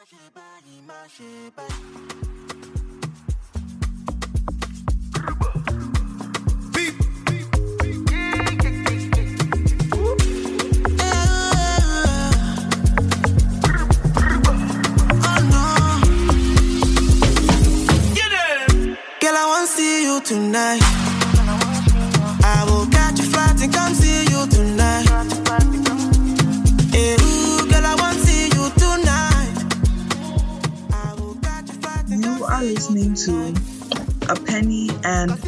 Girl,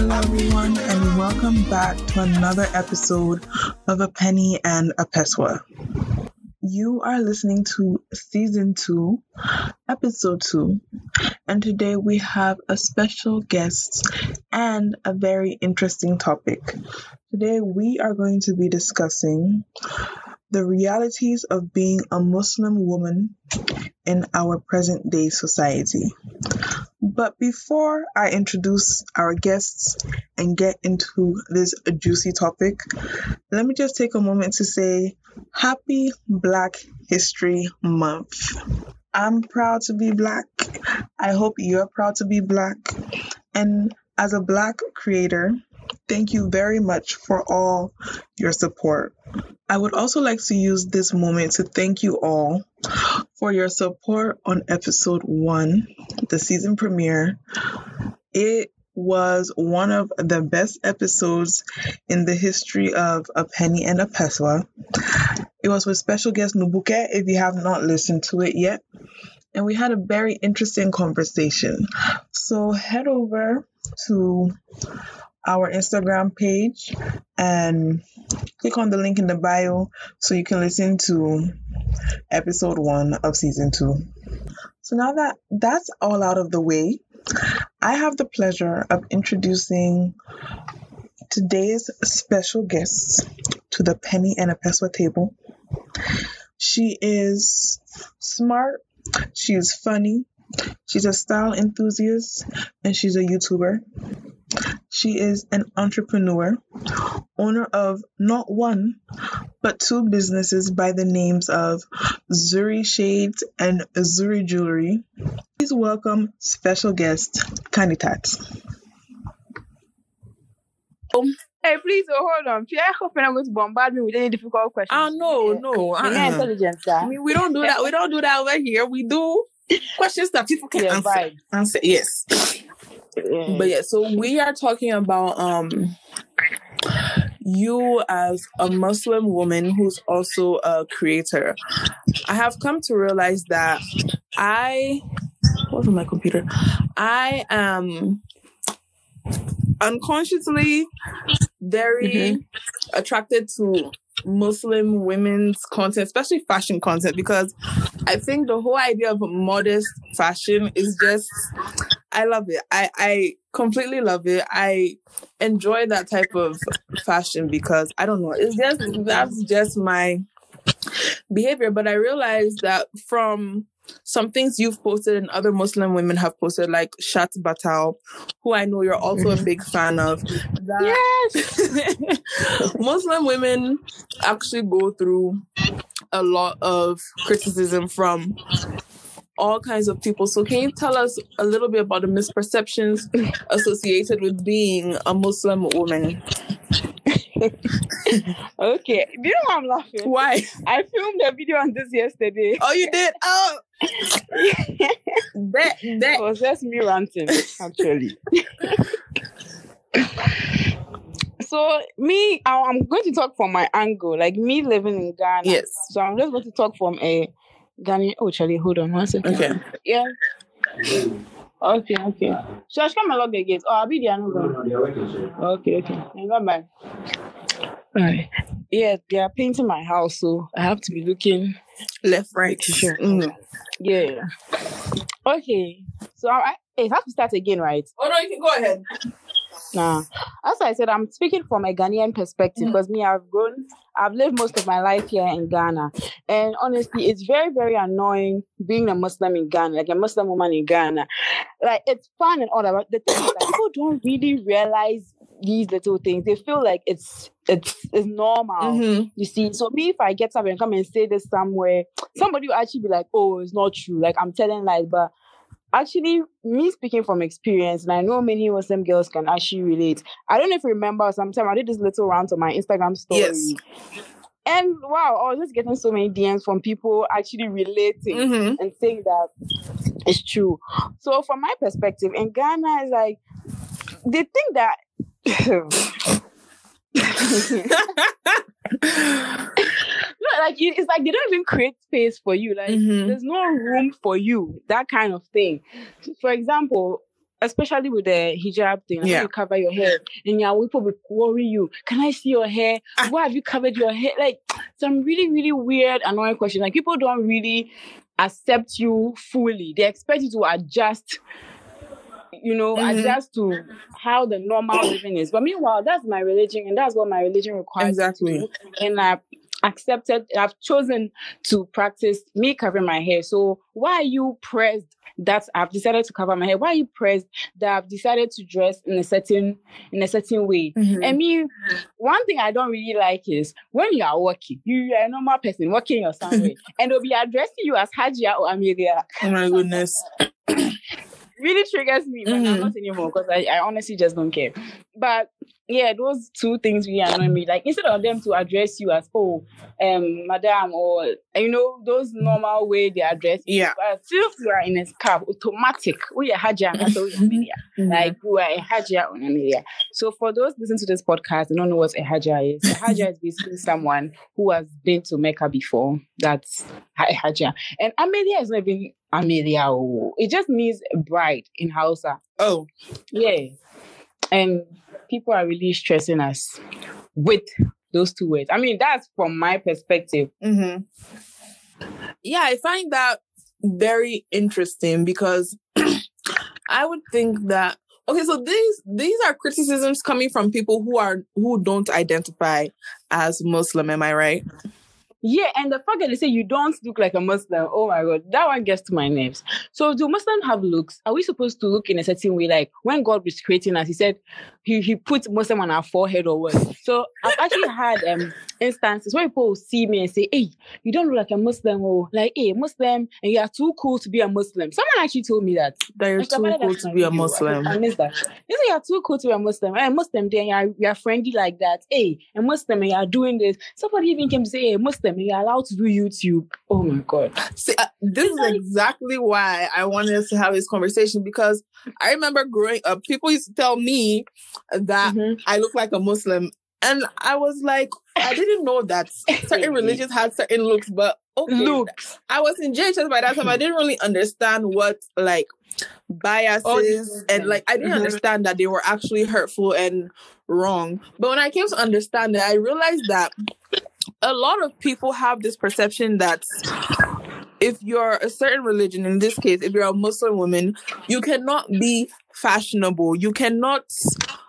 Hello, everyone, and welcome back to another episode of A Penny and a Peswa. You are listening to season two, episode two, and today we have a special guest and a very interesting topic. Today we are going to be discussing the realities of being a Muslim woman in our present day society. But before I introduce our guests and get into this juicy topic, let me just take a moment to say Happy Black History Month. I'm proud to be Black. I hope you're proud to be Black. And as a Black creator, thank you very much for all your support. I would also like to use this moment to thank you all for your support on episode one, the season premiere. It was one of the best episodes in the history of A Penny and a Peswa. It was with special guest Nubuke, if you have not listened to it yet. And we had a very interesting conversation. So head over to our Instagram page and click on the link in the bio so you can listen to episode one of season two. So now that that's all out of the way, I have the pleasure of introducing today's special guest to the Penny and a Peswa table. She is smart, she is funny, she's a style enthusiast, and she's a YouTuber. She is an entrepreneur, owner of not one, but two businesses by the names of Zuri Shades and Zuri Jewelry. Please welcome special guest Khanitat. Um, hey, please oh, hold on. Fear hoping I'm going to bombard me with any difficult questions. Oh no, eh, no. You're not Uh-uh. intelligent, sir. I mean, we don't do that. We don't do that over here. We do questions that people can Yeah, answer. right. Answer yes. Yeah. But yeah, so we are talking about um you as a Muslim woman who's also a creator. I have come to realize that I what's on my computer? I am unconsciously very attracted to Muslim women's content, especially fashion content, because I think the whole idea of modest fashion is just I love it. I I completely love it. I enjoy that type of fashion because I don't know. It's just that's just my behavior. But I realized that from some things you've posted and other Muslim women have posted, like Shahd Batal, who I know you're also a big fan of. That Yes. Muslim women actually go through a lot of criticism from all kinds of people. So, can you tell us a little bit about the misperceptions associated with being a Muslim woman? Okay. Do you know why I'm laughing? Why? I filmed a video on this yesterday. Oh, you did? Oh, that It that. was just me ranting, actually. so me, I'm going to talk from my angle, like me living in Ghana. Yes. So I'm just going to talk from a Ghanaian. Oh, Charlie, hold on one second. Okay. Yeah. Okay, okay. So I should come along again. Oh, I'll be there. no go. Okay, okay. Yeah, bye bye. Alright. Yeah, they are painting my house, so I have to be looking. Left, right. Sure. Mhm. Yeah. Okay. So I, I it has to start again, right? Oh no, you can go ahead. Nah. As I said, I'm speaking from a Ghanaian perspective because me, I've grown, I've lived most of my life here in Ghana. And honestly, it's very, very annoying being a Muslim in Ghana, like a Muslim woman in Ghana. Like, it's fun and all that. But the thing is, people don't really realize these little things. They feel like it's it's it's normal. Mhm. You see, so me, if I get up and come and say this somewhere, somebody will actually be like, oh, it's not true. Like, I'm telling lies. But actually, me speaking from experience, and I know many Muslim girls can actually relate. I don't know if you remember, sometime I did this little rant on my Instagram story. Yes. And wow, I was just getting so many DMs from people actually relating Mhm. and saying that it's true. So, from my perspective, in Ghana, is like they think that. No, like you- it's like they don't even create space for you. Like Mhm. there's no room for you. That kind of thing. For example, especially with the hijab thing, Yeah. you cover your hair, and yeah, people will worry you. Can I see your hair? Ah. Why have you covered your hair? Like some really, really weird, annoying questions. Like people don't really accept you fully. They expect you to adjust. You know, Mhm. adjust to how the normal living is. But meanwhile, that's my religion, and that's what my religion requires. Exactly. and I've accepted, I've chosen to practice me covering my hair. So why are you pressed that I've decided to cover my hair? Why are you pressed that I've decided to dress in a certain in a certain way? Mhm. I mean, one thing I don't really like is when you are working, you are a normal person working your somewhere, and they'll be addressing you as Hajia or Amelia. Oh my goodness. Really triggers me, but Mhm. I'm not anymore because I, I honestly just don't care. But yeah, those two things really annoy me. Like instead of them to address you as oh, um, madam, or you know, those normal way they address you. Yeah. But since you are in a cab, automatic, we are Hajia, we Amelia. Like you are a Hajia or an Amelia. So for those listening to this podcast and don't know what a Hajia is, a Hajia is basically someone who has been to Mecca before. That's a Hajia. And Amelia is not even Amelia. It just means bride in Hausa. Oh, Yeah. And people are really stressing us with those two words. I mean, that's from my perspective. hmm Yeah, I find that very interesting because I would think that okay, so these these are criticisms coming from people who are who don't identify as Muslim. Am I right? Yeah, and the fact that they say you don't look like a Muslim, oh my god, that one gets to my nerves. So do Muslims have looks? Are we supposed to look in a certain way? Like when God was creating us, he said he, he put Muslim on our forehead or what? So I've actually had um instances where people will see me and say, Hey, you don't look like a Muslim, or like, hey, Muslim, and you are too cool to be a Muslim. Someone actually told me that. That you're too cool to be a Muslim. I missed that. They say you're too cool to be a Muslim. Hey, Muslim, then you're, you're friendly like that. Hey, a Muslim, and you're doing this. Somebody even came to say, hey, Muslim, and you're allowed to do YouTube. Oh my God. See, uh, this is exactly why I wanted us to have this conversation because I remember growing up, people used to tell me that Mhm. I look like a Muslim. And I was like, I didn't know that certain religions had certain looks, but okay. Look, I was in JHS by that time. I didn't really understand what like biases these and like I didn't Mhm. understand that they were actually hurtful and wrong. But when I came to understand it, I realized that a lot of people have this perception that if you're a certain religion, in this case, if you're a Muslim woman, you cannot be fashionable. You cannot,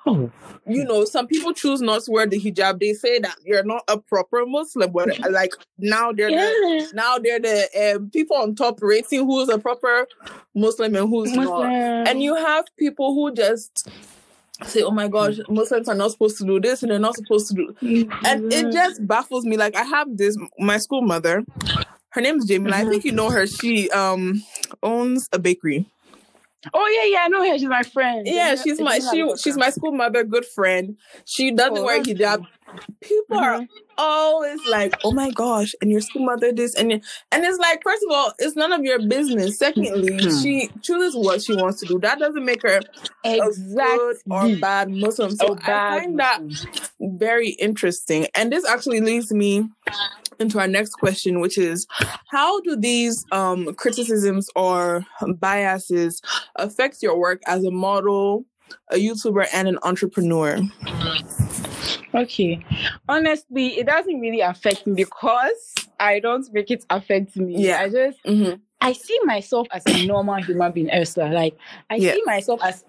Oh. you know, some people choose not to wear the hijab. They say that you're not a proper Muslim, but like now they're the, now they're the um, people on top rating who's a proper Muslim and who's not. And you have people who just say, "Oh my gosh, Muslims are not supposed to do this and they're not supposed to do." And it just baffles me. Like I have this my school mother. Her name's Jamie. I think you know her. She um owns a bakery. Oh yeah, yeah, I know her. She's my friend. Yeah, she's my she she's my school mother, good friend. She doesn't Oh, wear hijab. People are Mhm. always like, "Oh my gosh!" And your school mother this and and it's like, first of all, it's none of your business. Secondly, Mhm. she chooses what she wants to do. That doesn't make her a good or bad Muslim. So bad I find that very interesting. And this actually leads me into our next question, which is how do these um, criticisms or biases affect your work as a model, a YouTuber, and an entrepreneur? Okay. Honestly, it doesn't really affect me because I don't make it affect me. Yeah. I just Mm-hmm. I see myself as a normal human being, Esther. Like I Yeah. see myself as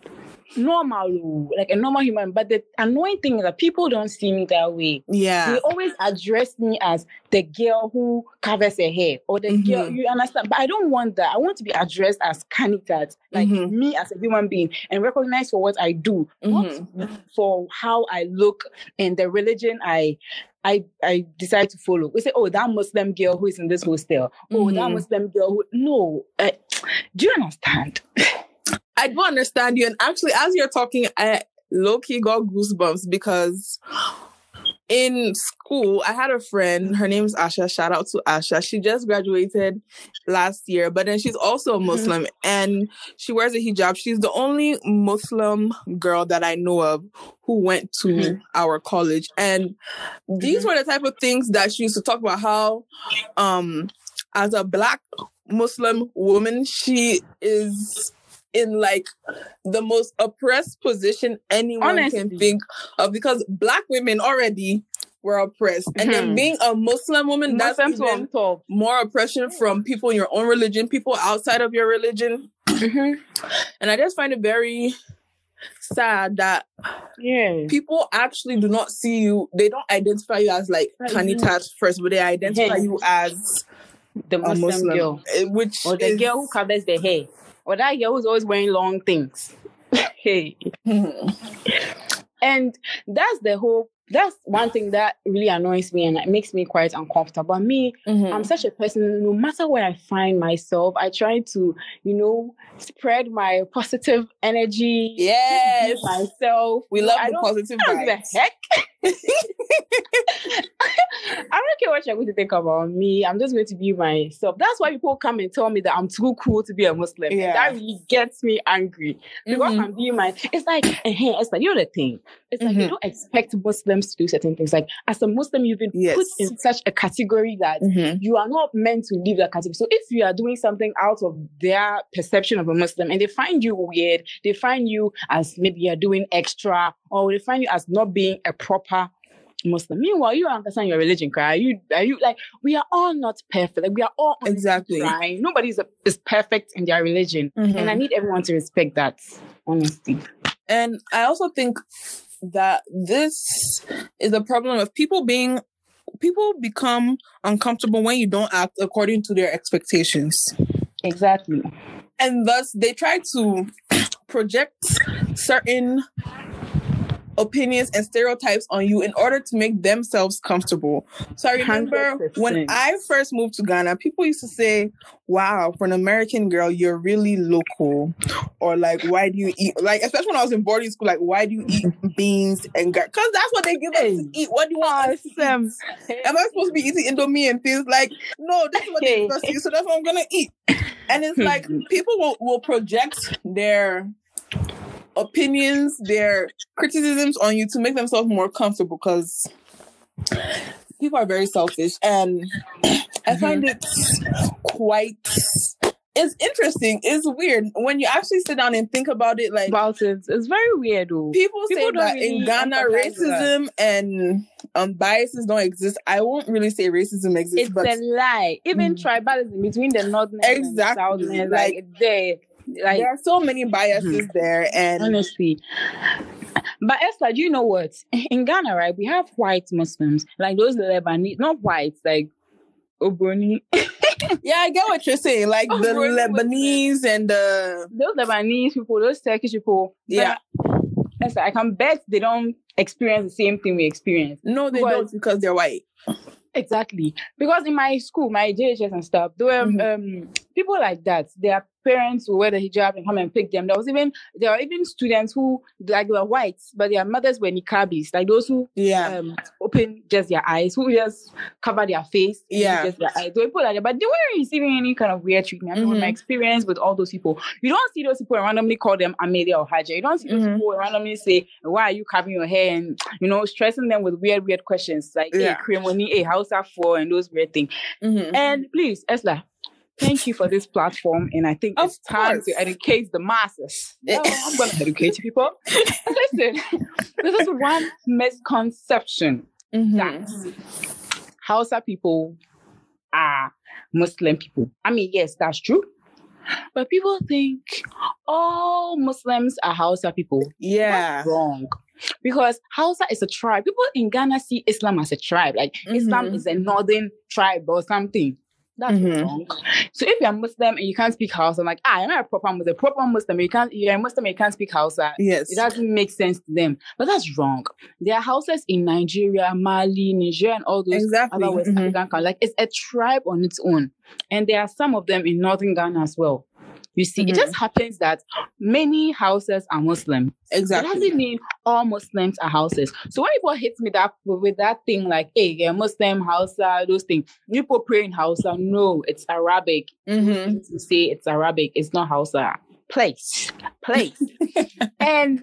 normal, like a normal human. But the annoying thing is that people don't see me that way. Yeah. They always address me as the girl who covers her hair or the girl. Mhm. You understand? But I don't want that. I want to be addressed as Khanitat, like Mhm. me as a human being, and recognized for what I do, Mhm. not for how I look and the religion I. I, I decide to follow. We say, oh, that Muslim girl who is in this hostel. Oh, that Mhm. Muslim girl who. No. Uh, do you understand? I do understand you. And actually, as you're talking, I low key got goosebumps because in school, I had a friend. Her name's Asha. Shout out to Asha. She just graduated last year, but then she's also a Muslim and she wears a hijab. She's the only Muslim girl that I know of who went to Mhm. our college. And these were the type of things that she used to talk about how, um, as a black Muslim woman, she is in like the most oppressed position anyone can think of because black women already were oppressed. And then Mhm. being a Muslim woman, that's even more oppression from people in your own religion, people outside of your religion. Mhm. And I just find it very sad that Yeah. people actually do not see you, they don't identify you as like Right. Khanitat first, but they identify Yeah. you as The Muslim, Muslim, girl. eh, which Or the is, girl who covers the hair. Or that girl who's always wearing long things. hey. And that's the whole that's one thing that really annoys me and it makes me quite uncomfortable. But me, Mhm. I'm such a person, no matter where I find myself, I try to, you know, spread my positive energy. Yes. myself. we love I the positive I don't give a vibes. heck. I don't care what you're going to think about me. I'm just going to be myself. That's why people come and tell me that I'm too cool to be a Muslim. Yeah. That really gets me angry because Mhm. I'm being my. It's like, it's like you know the thing. It's like Mhm. you don't expect Muslims to do certain things. Like as a Muslim, you've been Yes. put in such a category that Mhm. you are not meant to leave that category. So if you are doing something out of their perception of a Muslim and they find you weird, they find you as maybe you're doing extra, or they find you as not being a proper Muslim. Meanwhile, you understand your religion, cry. Are you are you like we are all not perfect. Like we are all Exactly. trying. Nobody is, is perfect in their religion. Mhm. And I need everyone to respect that. Honestly. And I also think that this is a problem of people being people become uncomfortable when you don't act according to their expectations. Exactly. And thus they try to project certain opinions and stereotypes on you in order to make themselves comfortable. So I remember when 100%. I first moved to Ghana, people used to say, Wow, for an American girl, you're really local. Or like, why do you eat like especially when I was in boarding school, like why do you eat beans and gari because that's what they give us to eat. What do you want us to eat? Awesome. Am I supposed to be eating Indomie and things like no, this is what they give us to eat, so that's what I'm gonna eat. And it's hmm. like people will, will project their opinions, their criticisms on you to make themselves more comfortable because people are very selfish and I find it quite it's interesting. It's weird when you actually sit down and think about it. Like about it. It's very weird, though. people, People say that really in Ghana, racism and um biases don't exist. I won't really say racism exists, It's but a lie. Even Mm. tribalism between the northerners and the Exactly. southerners, Like- like, they, like there are so many biases Mm-hmm. there, and honestly. But Esther, do you know what? In Ghana, right, we have white Muslims, like those Lebanese, not white, like Obroni. yeah, I get what you're saying. Like the? Lebanese and the those Lebanese people, those Turkish people. Yeah. Esther, I can bet they don't experience the same thing we experience. no, they don't because they're white. Exactly. Because in my school, my JHS and stuff, there were Mhm. um, people like that. Their parents will wear the hijab and come and pick them. There was even there are even students who like were white, but their mothers were niqabis, like those who Yeah, um open just their eyes, who just cover their face, Yeah. just their eyes. Were people like that, but they weren't receiving any kind of weird treatment. I mean, with my experience with all those people, you don't see those people and randomly call them Amelia or Haja. You don't see those Mhm. people and randomly say, "Why are you covering your hair?" and you know, stressing them with weird, weird questions like, Yeah. "Hey, cremoni, hey, how's that for?" and those weird things. Mhm. And please, Esla. Thank you for this platform, and I think Of it's time course. to educate the masses. Well, I'm going to educate you people. Listen, this is one misconception Mhm. that Hausa people are Muslim people. I mean, yes, that's true. But people think all Muslims are Hausa people. yeah, That's wrong. Because Hausa is a tribe. People in Ghana see Islam as a tribe. Like Islam Mhm. is a northern tribe or something. That's Mhm. wrong. So if you're Muslim and you can't speak Hausa, I'm like, ah, you're not a proper Muslim. Proper Muslim, you can't. You're a Muslim, you can't speak Hausa. yes, It doesn't make sense to them. But that's wrong. There are Hausas in Nigeria, Mali, Niger, and all those exactly. other West Mhm. African countries. Like it's a tribe on its own. And there are some of them in northern Ghana as well. You see, Mhm. it just happens that many Hausas are Muslim. Exactly. It doesn't mean all Muslims are Hausas. So when people hit me that with that thing like, hey, you're Muslim, Hausa, those things, people pray in Hausa. No, it's Arabic. Mhm. To say it's Arabic, it's not Hausa. Place, place. and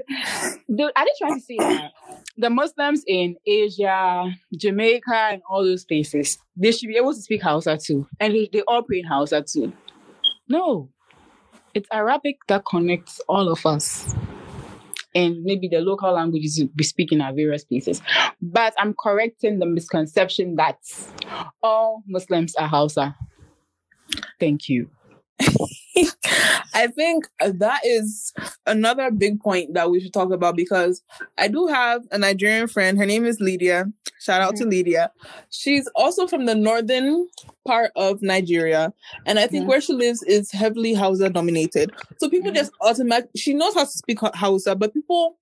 the, are they trying to say that the Muslims in Asia, Jamaica, and all those places, they should be able to speak Hausa too, and they, they all pray in Hausa too? No, it's Arabic that connects all of us. And maybe the local languages we speak in our various places. But I'm correcting the misconception that all Muslims are Hausa. Thank you. I think that is another big point that we should talk about because I do have a Nigerian friend. Her name is Lydia. Shout out to Lydia. She's also from the northern part of Nigeria. And I think Mhm. where she lives is heavily Hausa dominated. So people Mhm. just automatic she knows how to speak Hausa, but people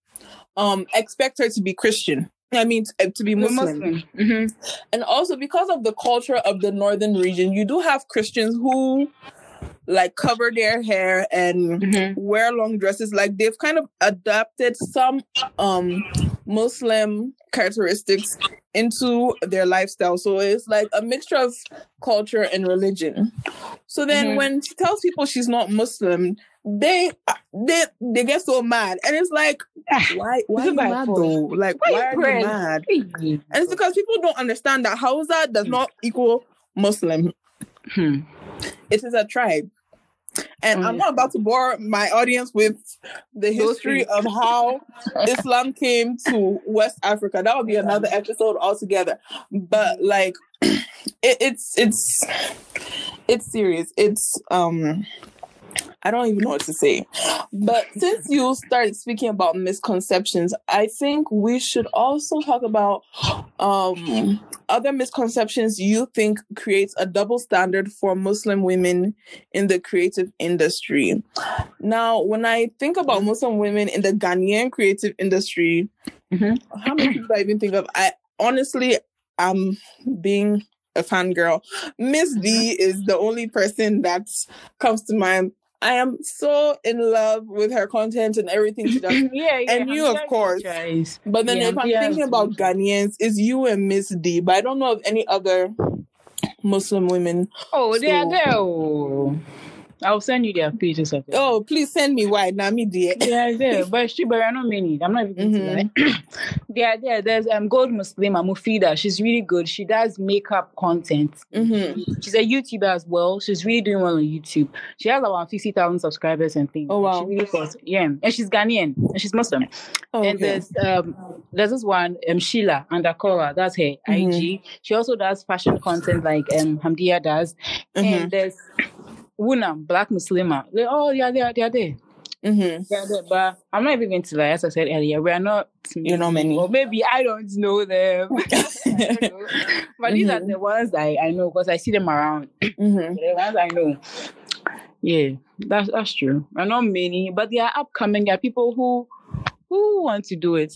um expect her to be Christian. I mean, to, be We're Muslim. Mhm. And also because of the culture of the northern region, you do have Christians who like cover their hair and Mhm. wear long dresses. Like they've kind of adapted some um Muslim characteristics into their lifestyle. So it's like a mixture of culture and religion. So then Mhm. when she tells people she's not Muslim, they they they get so mad. And it's like Ah, why why are you mad though? Like Why why, are you mad? And it's because people don't understand that Hausa does not equal Muslim. Hmm. It is a tribe. And I'm yeah. not about to bore my audience with the history of how Islam came to West Africa. That would be another episode altogether. But like it, it's it's it's serious. It's um I don't even know what to say. But since you started speaking about misconceptions, I think we should also talk about um, other misconceptions you think creates a double standard for Muslim women in the creative industry. Now, when I think about Muslim women in the Ghanaian creative industry, Mhm. how many people do I even think of? I honestly, I'm being a fangirl. Miss D is the only person that comes to mind. I am so in love with her content and everything she does. yeah, yeah. And you, of course. tries. But then Yeah, if I'm yeah, thinking about Ghanaians, it's you and Miss D. But I don't know of any other Muslim women. Oh, they are there. I'll send you their pages of it. Oh, please send me why. Now me dear. Yeah, there, but she, but I know many. I'm not even going Mhm. to lie. yeah, there. There's um Gold Muslima Mufida. She's really good. She does makeup content. Mm-hmm. She's a YouTuber as well. She's really doing well on YouTube. She has around fifty thousand subscribers and things. Oh, wow. She really. Yeah, and she's Ghanaian and she's Muslim. Oh, And okay. there's um there's this one um Sheila Undercover. That's her Mhm. IG. She also does fashion content like um Hamdia does. And there's Wuna Black Muslima. They oh yeah they are they are there. Mm-hmm. Yeah, they- but I'm not even going to lie. As I said earlier, we are not. You know many. Or maybe I don't know them. Don't know. But these are Mhm. the ones I, I know because I see them around. Mm-hmm. The ones I know. Yeah, that's that's true. Are not many, but they are upcoming. There are people who who want to do it.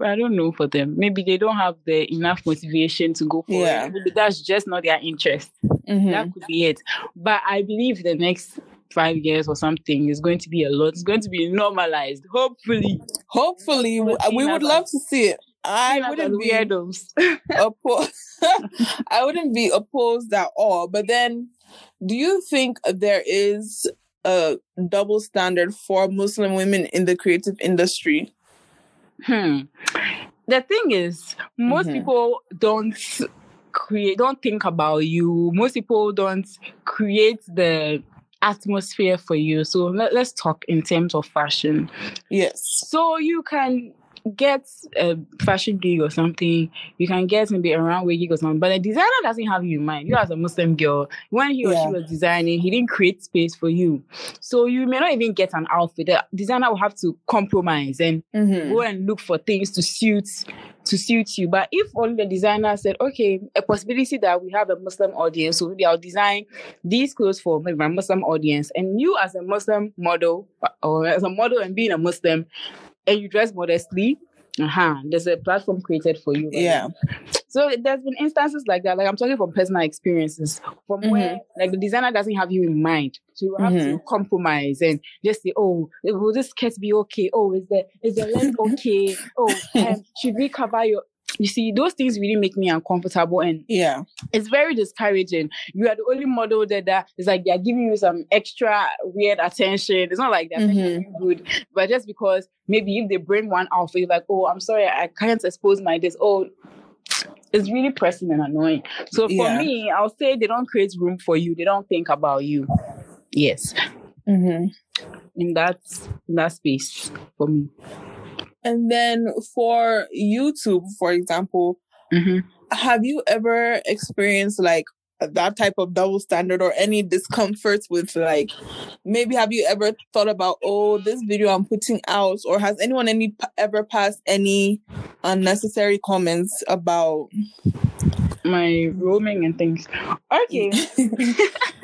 I don't know for them. Maybe they don't have the enough motivation to go for Yeah. it. Maybe that's just not their interest. Mm-hmm. That could be it. But I believe the next five years or something is going to be a lot. It's going to be normalized. Hopefully. Hopefully, we, would love to see it. I wouldn't be weirdos. opposed. I wouldn't be opposed at all. But then, do you think there is a double standard for Muslim women in the creative industry? Hmm. The thing is, most Mhm. people don't create, don't think about you. Most people don't create the atmosphere for you. So let, let's talk in terms of fashion. Yes. So you can get a fashion gig or something. You can get maybe a runway gig or something. But the designer doesn't have you in mind. You as a Muslim girl, when he or Yeah. she was designing, he didn't create space for you. So you may not even get an outfit. The designer will have to compromise and Mm-hmm. go and look for things to suit to suit you. But if only the designer said, okay, a possibility that we have a Muslim audience, so maybe I'll design these clothes for maybe my Muslim audience, and you as a Muslim model or as a model and being a Muslim, and you dress modestly. Uh-huh. There's a platform created for you. Yeah. So there's been instances like that. Like I'm talking from personal experiences, from where like the designer doesn't have you in mind. So you have to compromise and just say, oh, will this skirt be okay? Oh, is the is the length okay? Oh, um, should we cover your? You see, those things really make me uncomfortable, and Yeah. it's very discouraging. You are the only model that that is like they're giving you some extra weird attention. It's not like they're making mm-hmm. you good, but just because maybe if they bring one outfit, you're like, oh, I'm sorry, I can't expose my this. Oh, it's really pressing and annoying. So for Yeah. me, I'll say they don't create room for you. They don't think about you. Yes, Mm-hmm. in that in that space for me. And then for YouTube, for example, Mhm. have you ever experienced like that type of double standard or any discomforts with like maybe have you ever thought about oh this video i'm putting out or has anyone any ever passed any unnecessary comments about My roaming and things. Okay.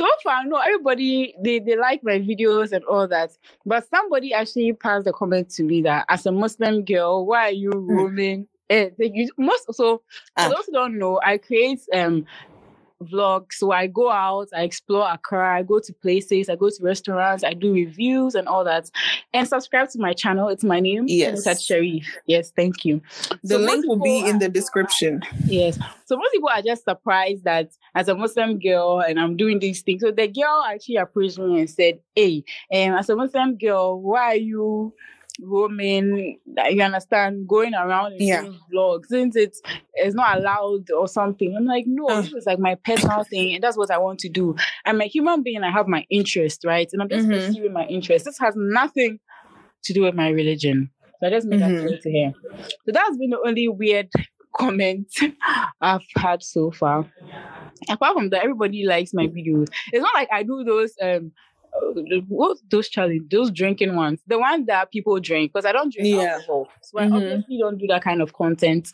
so far, no, everybody they, they like my videos and all that. But somebody actually passed a comment to me that as a Muslim girl, why are you roaming? Eh, they use- most so Ah. for those who don't know, I create um vlogs. So I go out, I explore Accra, I go to places, I go to restaurants, I do reviews and all that. And subscribe to my channel. It's my name. Yes. That's Sheriff. Yes, thank you. the So link will be in the description Yes. So most people are just surprised that as a Muslim girl and I'm doing these things. So the girl actually approached me and said, Hey, um, as a Muslim girl, why are you roaming? You understand, going around and Yeah. doing vlogs since it's it's not allowed or something. I'm like, no, Uh. this is like my personal thing, and that's what I want to do. I'm a human being, I have my interest, right? And I'm just Mhm. pursuing my interest. This has nothing to do with my religion. So I just made Mhm. that clear to him. So that's been the only weird comment I've had so far. Apart from that, everybody likes my videos. It's not like I do those um what those challenge those drinking ones, the ones that people drink because I don't drink Yeah. alcohol, so I Mhm. obviously don't do that kind of content.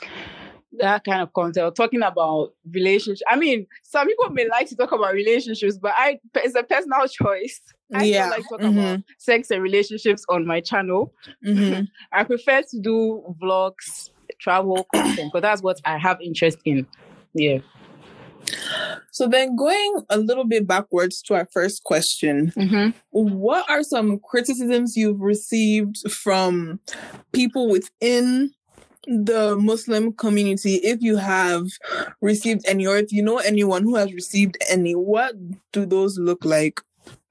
That kind of content, or talking about relationships. I mean, some people may like to talk about relationships, but I it's a personal choice. I Yeah. don't like to talk Mhm. about sex and relationships on my channel. hmm I prefer to do vlogs, travel content, because that's what I have interest in. Yeah. So then going a little bit backwards to our first question Mm-hmm. what are some criticisms you've received from people within the Muslim community, if you have received any, or if you know anyone who has received any, what do those look like?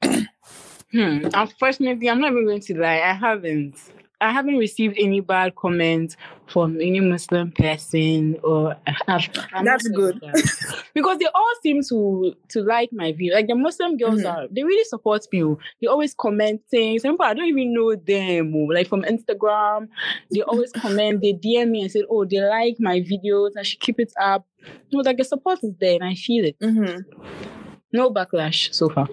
Hmm. Unfortunately, I'm not even going to lie. I haven't. I haven't received any bad comments from any Muslim person, or I've, That's good. that. because they all seem to to like my view. Like the Muslim girls Mhm. are, they really support me. oh. They always comment things. Some people I don't even know them. oh. Like from Instagram, they always comment. They DM me and say, "Oh, they like my videos. I should keep it up." No, like the support is there, and I feel it. hmm No backlash so far.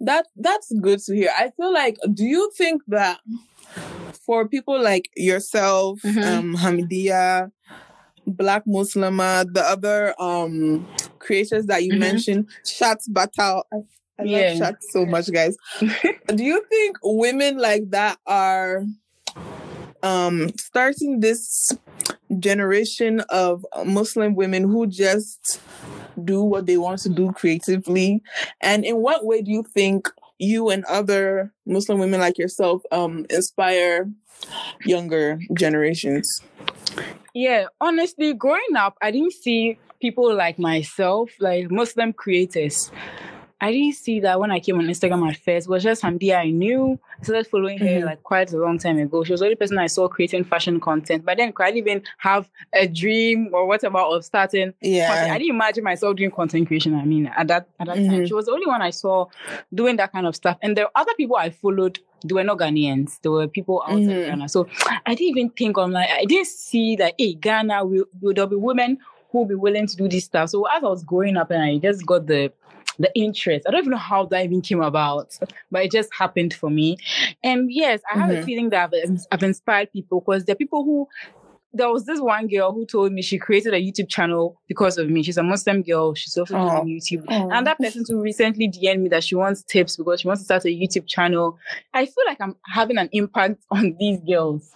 That that's good to hear. I feel like do you think that for people like yourself, Mhm. um, Hamidia, Black Muslima, the other um creators that you Mhm. mentioned, Shats Batal. I, I Yeah. love so much, guys. do you think women like that are um starting this generation of Muslim women who just do what they want to do creatively? And in what way do you think you and other Muslim women like yourself um inspire younger generations? Yeah, honestly, growing up, I didn't see people like myself, like Muslim creators. I didn't see that when I came on Instagram at first. It was just Hamdia I knew. I started following her Mhm. like quite a long time ago. She was the only person I saw creating fashion content. But then I didn't even have a dream or whatever of starting content. I didn't imagine myself doing content creation. I mean, at that at that time, Mhm. she was the only one I saw doing that kind of stuff. And there were other people I followed. They were not Ghanaians. There were people outside Mhm. Ghana. So I didn't even think on like I didn't see that. Hey, Ghana will, will there be women who will be willing to do this stuff. So as I was growing up, and I just got the the interest. I don't even know how that even came about, but it just happened for me. And yes, I have a Mhm. feeling that I've, I've inspired people because there are people who there was this one girl who told me she created a YouTube channel because of me. She's a Muslim girl. She's also Oh. on YouTube. And that person who recently DM'd me that she wants tips because she wants to start a YouTube channel. I feel like I'm having an impact on these girls.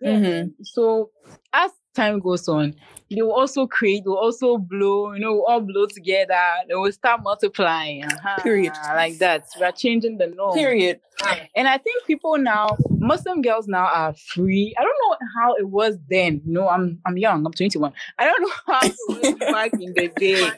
Yeah. Mhm. So as time goes on, they will also create, they will also blow, you know, we'll all blow together. They will start multiplying. Uh-huh. Period. Like that. We are changing the norm. Period. And I think people now, Muslim girls now are free. I don't know how it was then. You know, I'm I'm young. I'm 21. I don't know how it was back in the day,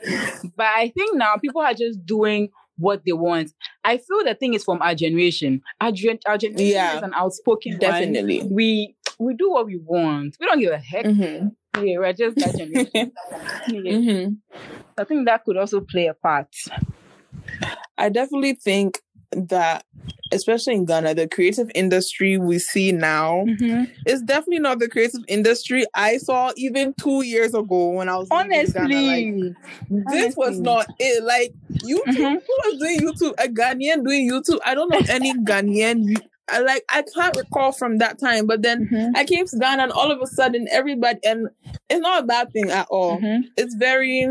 but I think now people are just doing what they want. I feel the thing is from our generation. Our, gen- our generation Yeah. is an outspoken one. Definitely. We we do what we want. We don't give a heck. hmm Yeah, we're just that generation. Yeah. hmm I think that could also play a part. I definitely think that, especially in Ghana, the creative industry we see now is definitely not the creative industry I saw even two years ago when I was in Ghana. Like, Honestly, this was not it. Like YouTube, Mhm. who was doing YouTube? A Ghanaian doing YouTube. I don't know any Ghanaian. I like I can't recall from that time. But then Mhm. I came to Ghana, and all of a sudden, everybody and it's not a bad thing at all. Mhm. It's very.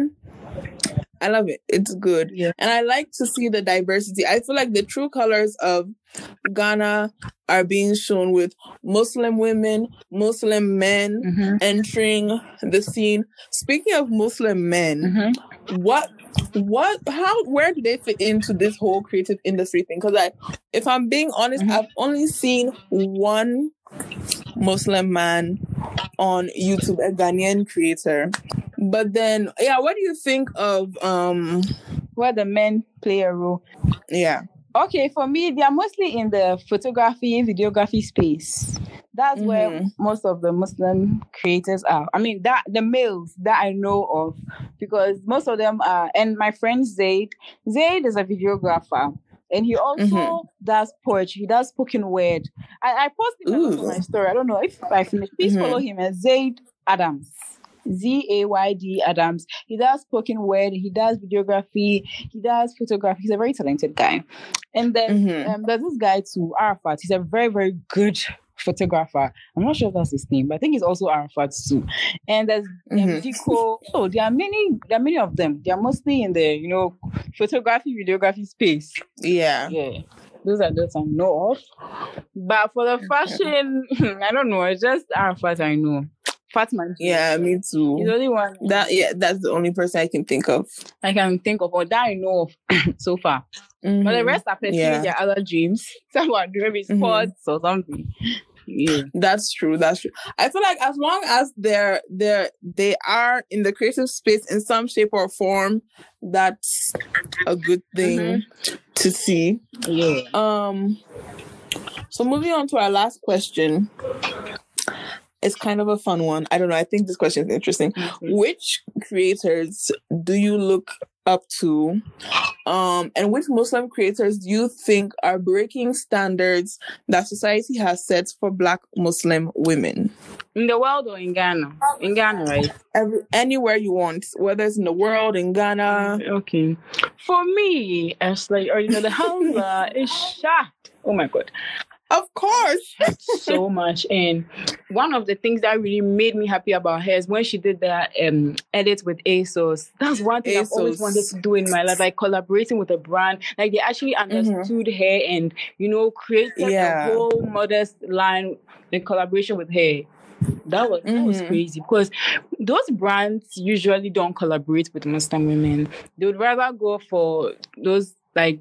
I love it. It's good. Yeah. And I like to see the diversity. I feel like the true colors of Ghana are being shown with Muslim women, Muslim men Mhm. entering the scene. Speaking of Muslim men, Mhm. what what how where do they fit into this whole creative industry thing because i if i'm being honest Mhm. i've only seen one muslim man on youtube a ghanaian creator but then yeah what do you think of um Where the men play a role. yeah Okay, for me, they are mostly in the photography, videography space. That's where Mhm. most of the Muslim creators are. I mean, that the males that I know of, because most of them are. And my friend Zayd, Zayd is a videographer, and he also Mhm. does poetry. He does spoken word. I, I posted him on my story. I don't know if I finished. Please Mhm. follow him as Zayd Adams. Z A Y D Adams. He does spoken word, he does videography, he does photography. He's a very talented guy. And then Mhm. um, there's this guy too, Arafat. He's a very, very good photographer. I'm not sure if that's his name, but I think he's also Arafat too. And there's. Zico. Oh, there are many, there are many of them. They are mostly in the, you know, photography, videography space. yeah Yeah. Those are those I know of. But for the fashion, I don't know. It's just Arafat I know. Fatman. yeah me too. He's the only one that yeah that's the only person i can think of I can think of, or that I know of so far. But the Mhm. rest are pursuing Yeah. their other dreams. Some are doing Mhm. sports or something. Yeah. That's true. That's true. I feel like as long as they're they're they are in the creative space in some shape or form, that's a good thing to see. Yeah. Um so moving on to our last question. It's kind of a fun one. I don't know. I think this question is interesting. Which creators do you look up to? Um, and which Muslim creators do you think are breaking standards that society has set for Black Muslim women? In the world or in Ghana? In Ghana, right? Every, anywhere you want, whether it's in the world, in Ghana. Okay. For me, it's like, or you know, the Hamza is shocked. Oh my god. Of course. so much. And one of the things that really made me happy about her is when she did that um edit with ASOS. That's one thing I've always wanted to do in my life, like collaborating with a brand. Like they actually understood her and you know created Yeah. a whole modest line in collaboration with her. That was that was Mhm. crazy because those brands usually don't collaborate with Muslim women. They would rather go for those like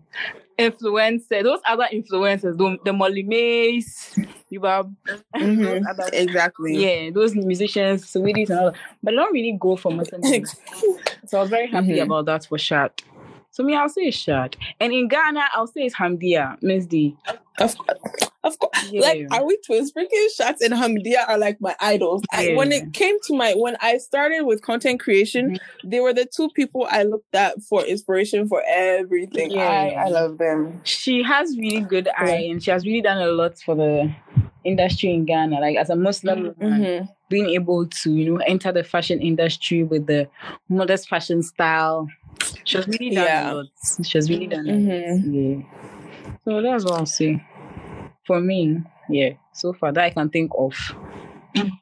influencers, those other influencers, the, the Molly Mays, you have Mhm. other- Exactly. yeah, those musicians, Sweeties and all that. But they don't really go for Muslim. So I was very happy Mhm. about that for Shahd. So me, I'll say it's Shahd. And in Ghana, I'll say it's Hamdia, Miss D. Of, course. of course. Yeah. Like, are we twins? Freaking Shots and Hamidia are like my idols. I, when it came to my, when I started with content creation, Mm-hmm. they were the two people I looked at for inspiration for everything. Yeah. I, I love them. She has really good eye and she has really done a lot for the industry in Ghana. Like as a Muslim woman, Mhm. being able to, you know, enter the fashion industry with the modest fashion style. She has really done Yeah. a lot. She has really done a Mhm. lot. Yeah. So that's what I'll say. For me, yeah. So far that I can think of.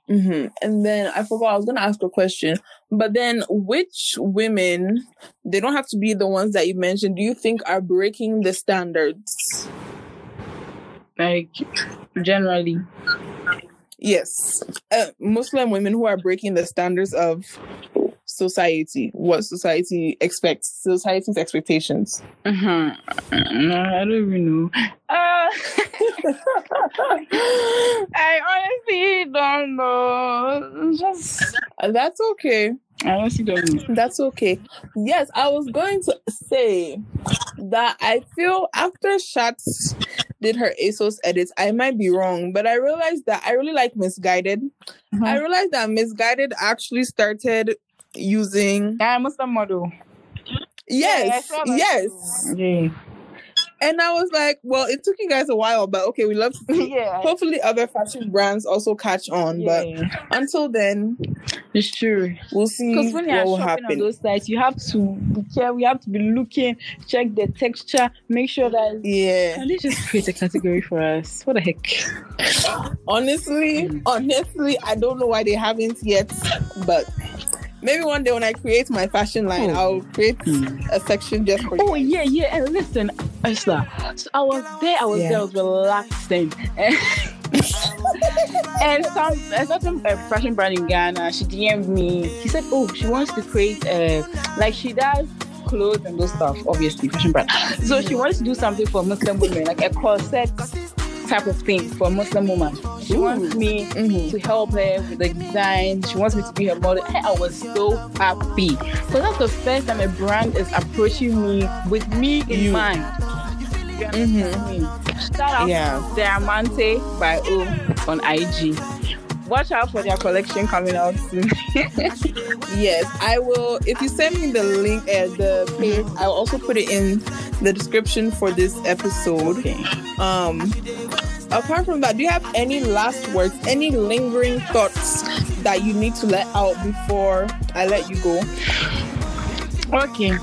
hmm And then I forgot I was gonna ask a question, but then which women? They don't have to be the ones that you mentioned. Do you think are breaking the standards? Like generally. Yes, uh, Muslim women who are breaking the standards of society, what society expects, society's expectations. Uh-huh. No, I don't even know. Uh, I honestly don't know. Just that's okay. I honestly don't know. That's okay. Yes, I was going to say that I feel after Shots did her ASOS edits, I might be wrong, but I realized that I really like Missguided. I realized that Missguided actually started using I'm a Muslim model. yes, saw that yes. Yeah. And I was like, well, it took you guys a while, but okay, we love to see. yeah. Hopefully other fashion brands also catch on, but until then, It's true. we'll see Because when you're what will on happen. those sites, you have to be careful. You have to be looking, check the texture, make sure that. Yeah. Can they just create a category for us? What the heck? Honestly, honestly, I don't know why they haven't yet, but maybe one day when I create my fashion line, Oh. I'll create a section just for Oh you. yeah, yeah. And listen, Ashla. So I was there. I was Yeah. there. I was relaxing. and some a certain uh, fashion brand in Ghana, she DM'd me. She said, "Oh, she wants to create uh, like she does." Clothes and those stuff, obviously, fashion brand. So she wants to do something for Muslim women, like a corset type of thing for a Muslim woman. She wants me Mhm. to help her with the design. She wants me to be her model. Hey, I was so happy. So that's the first time a brand is approaching me with me in You. mind. You me? Shout out Yeah. Diamante by O on IG. Watch out for their collection coming out soon. Yes, I will. If you send me the link, uh, the page, I'll also put it in the description for this episode. okay. Um, apart from that, do you have any last words, any lingering thoughts that you need to let out before I let you go? Okay.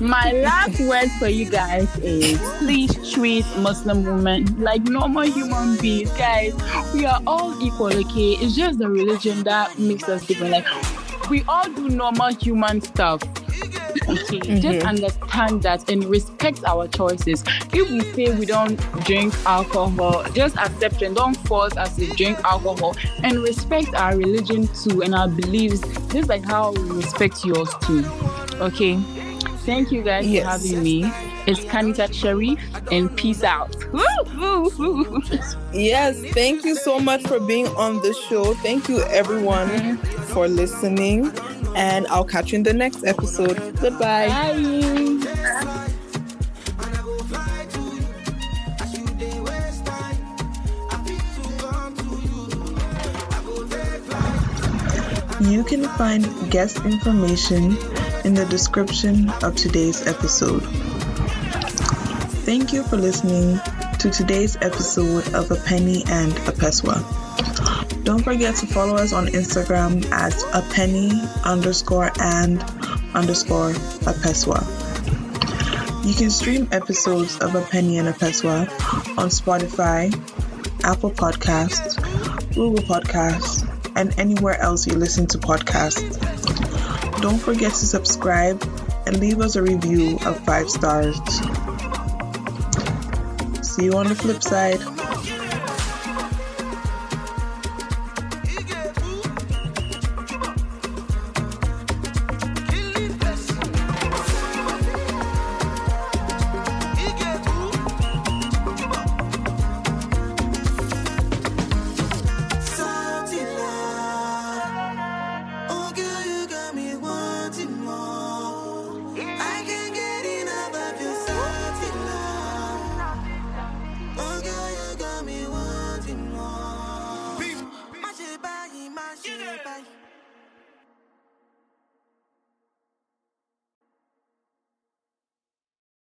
My last word for you guys is please treat Muslim women like normal human beings. Guys, we are all equal, okay? It's just the religion that makes us different. Like, we all do normal human stuff. Okay, mm-hmm. just understand that and respect our choices. If we say we don't drink alcohol, just accept and don't force us to drink alcohol and respect our religion too and our beliefs, just like how we respect yours too. Okay. Thank you guys Yes. for having me. It's Khanitat Sheriff, and peace out. Yes, thank you so much for being on the show. Thank you, everyone, for listening. And I'll catch you in the next episode. Goodbye. Bye. You can find guest information in the description of today's episode. Thank you for listening to today's episode of A Penny and a Peswa. Don't forget to follow us on Instagram at a penny underscore and underscore a peswa. You can stream episodes of A Penny and a Peswa on Spotify, Apple Podcasts, Google Podcasts, and anywhere else you listen to podcasts. Don't forget to subscribe and leave us a review of five stars. See you on the flip side.